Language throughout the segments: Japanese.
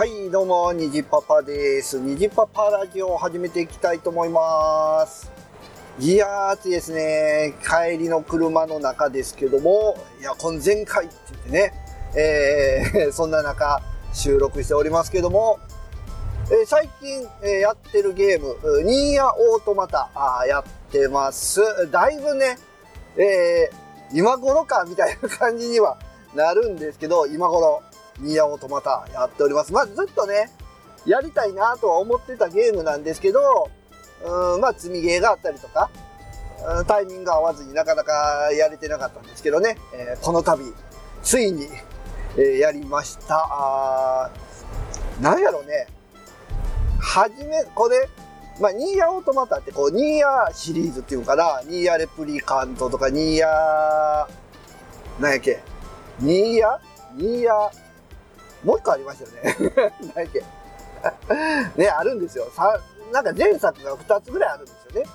はいどうも、にじパパです。にじパパラジオを始めていきたいと思います。いやー、暑いですね。帰りの車の中ですけども、エアコン全開って言ってね、えー、そんな中、収録しておりますけども、えー最近、えーやってるゲーム、ニーヤオートマタ、あやってます。だいぶね、えー今頃か、みたいな感じにはなるんですけど、今頃、ニーヤオートマタやっております。まあ、ずっとね、やりたいなとは思ってたゲームなんですけど、うん、まあ、積みゲーがあったりとか、タイミング合わずになかなかやれてなかったんですけどね、えーこの度、ついに、えーやりました。あなんやろね、はじめ、これ、まあ、ニーヤオートマタってこう、ニーヤシリーズっていうかな、ニーヤレプリカントとか、ニーヤ、なんやっけ、ニーヤ？ニーヤ、もう一個ありましたよね。何やっけ。ね、あるんですよ。さなんか前作が2つぐらいあるんですよね。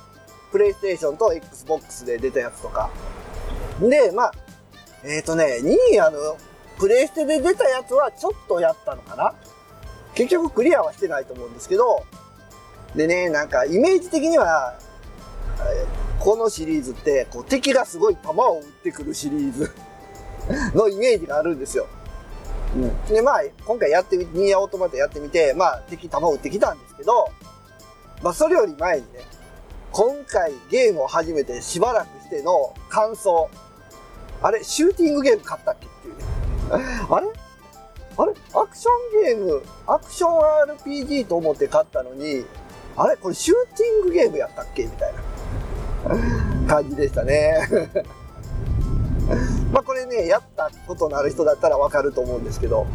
プレイステーションと Xbox で出たやつとか。で、まあ、えっ、ー、とね、ニーヤのプレイステで出たやつはちょっとやったのかな結局クリアはしてないと思うんですけど、でね、なんかイメージ的には、このシリーズってこう敵がすごい弾を撃ってくるシリーズのイメージがあるんですよ。うん、で、まあ、今回やってみ、ニーヤオートマタやってみて、まあ、敵弾を撃ってきたんですけど、まあ、それより前にね、今回ゲームを始めてしばらくしての感想。あれ、シューティングゲーム買ったっけっていうね。あれ？あれ？アクションゲーム、アクション RPG と思って買ったのに、あれ？これシューティングゲームやったっけ？みたいな 感じでしたね。まあこれね、やったことのある人だったらわかると思うんですけど、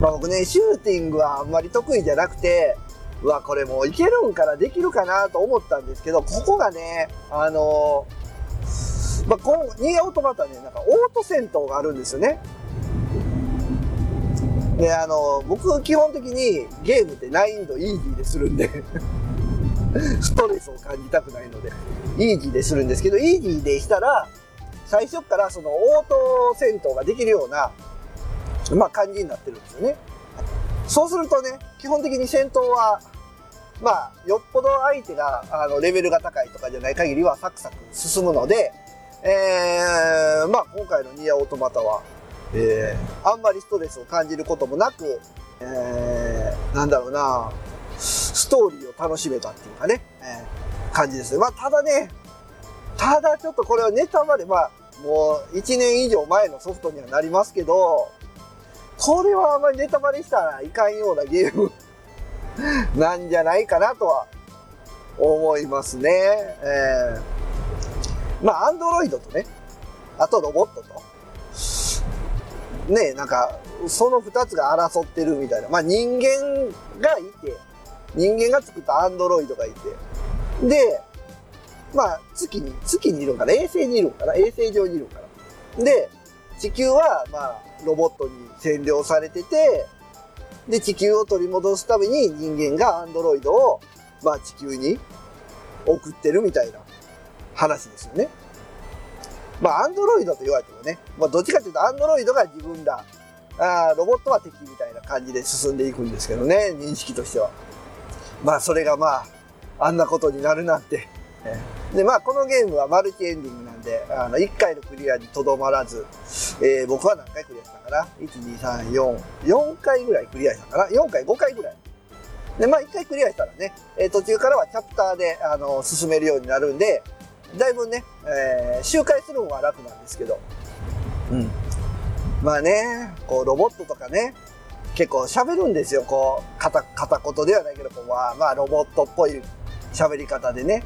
まあ僕ね、シューティングはあんまり得意じゃなくて、うわ、これもういけるんかな、できるかなと思ったんですけど、ここがね、あのまあ、このニーヤオートマタね、なんかオート戦闘があるんですよね。で、あの、僕基本的にゲームって難易度イージーでするんで、ストレスを感じたくないので、イージーでするんですけど、イージーでしたら、最初からそのオート戦闘ができるような、まあ感じになってるんですよね。そうするとね、基本的に戦闘は、まあ、よっぽど相手が、あの、レベルが高いとかじゃない限りはサクサク進むので、えー、まあ今回のニアオートマタは、えー、あんまりストレスを感じることもなく、えー、なんだろうな、ストーリーを楽しめたっていうかね、えー感じですね。まあただね、ただちょっとこれはネタバレ、まあもう1年以上前のソフトにはなりますけど、これはあんまりネタバレしたらいかんようなゲーム なんじゃないかなとは思いますね。えー、まあ、アンドロイドとね、あとロボットと、ね、なんか、その二つが争ってるみたいな。まあ、人間がいて、人間が作ったアンドロイドがいて、で、まあ、月に、月にいるんかな？衛星にいるんかな？衛星上にいるんかな？で、地球は、まあ、ロボットに占領されてて、で、地球を取り戻すために人間がアンドロイドを、まあ、地球に送ってるみたいな話ですよね。まあ、アンドロイドと言われてもね、まあ、どっちかというと、アンドロイドが自分だ。あーロボットは敵みたいな感じで進んでいくんですけどね、認識としては。まあ、それがまあ、あんなことになるなんて。で、まあ、このゲームはマルチエンディングなんで、あの、1回のクリアにとどまらず、えー僕は何回クリアしたかな ?1、2、3、4、4回ぐらいクリアしたかな ?4 回、5回ぐらい。で、まあ、1回クリアしたらね、えー途中からはチャプターで、あの、進めるようになるんで、だいぶね、えー周回するのは楽なんですけど、うん。まあね、こう、ロボットとかね、結構喋るんですよ、こう、片、片言ではないけど、こう、まあ、まあ、ロボットっぽい喋り方でね。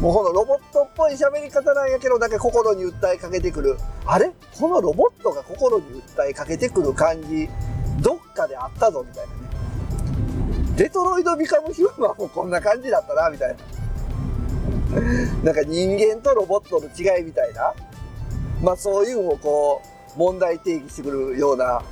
もうこのロボットっぽい喋り方なんやけど、だけ心に訴えかけてくる。あれ？このロボットが心に訴えかけてくる感じ、どっかであったぞ、みたいなね。デトロイド・ビカム・ヒューマンもこんな感じだったな、みたいな。なんか人間とロボットの違いみたいな。まあそういうのをこう、問題定義してくるような。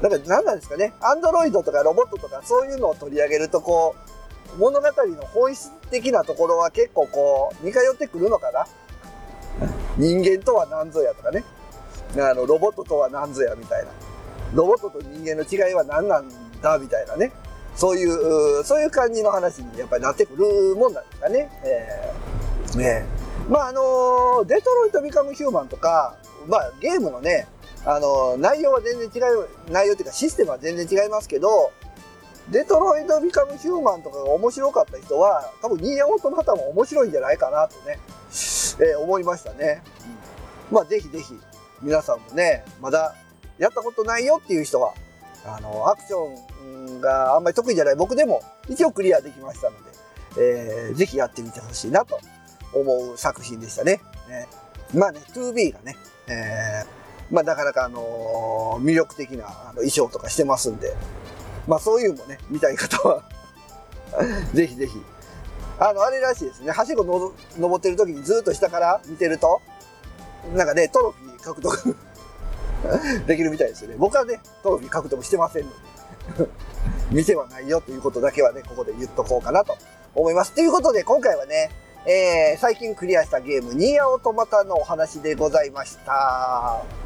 なんか何なんですかね？アンドロイドとかロボットとかそういうのを取り上げるとこう、物語の本質的なところは結構こう、似通ってくるのかな？人間とは何ぞやとかね。あの、ロボットとは何ぞやみたいな。ロボットと人間の違いは何なんだみたいなね。そういう、そういう感じの話にやっぱりなってくるもんなんですかね。えー、ねまああのデトロイト・ビカム・ヒューマンとか、まあゲームのね、あの内容は全然違う、内容っていうかシステムは全然違いますけど、デトロイト・ビカム・ヒューマンとかが面白かった人は、多分ニーヤオートマタも面白いんじゃないかなとね、えー思いましたね。まあぜひぜひ、皆さんもね、まだやったことないよっていう人は、あの、アクションがあんまり得意じゃない僕でも一応クリアできましたので、えーぜひやってみてほしいなと思う作品でしたね。ねまあね、2B がね、えーまあなかなかあのー魅力的なあの衣装とかしてますんで、まあそういうのもね、見たい方は、ぜひぜひ。あの、あれらしいですね。はしごの登ってる時にずっと下から見てると、なんかね、トロフィー獲得 できるみたいですよね。僕はね、トロフィー獲得してませんので、見てはないよということだけはね、ここで言っとこうかなと思います。ということで、今回はね、えー最近クリアしたゲーム、ニーヤオトマタのお話でございました。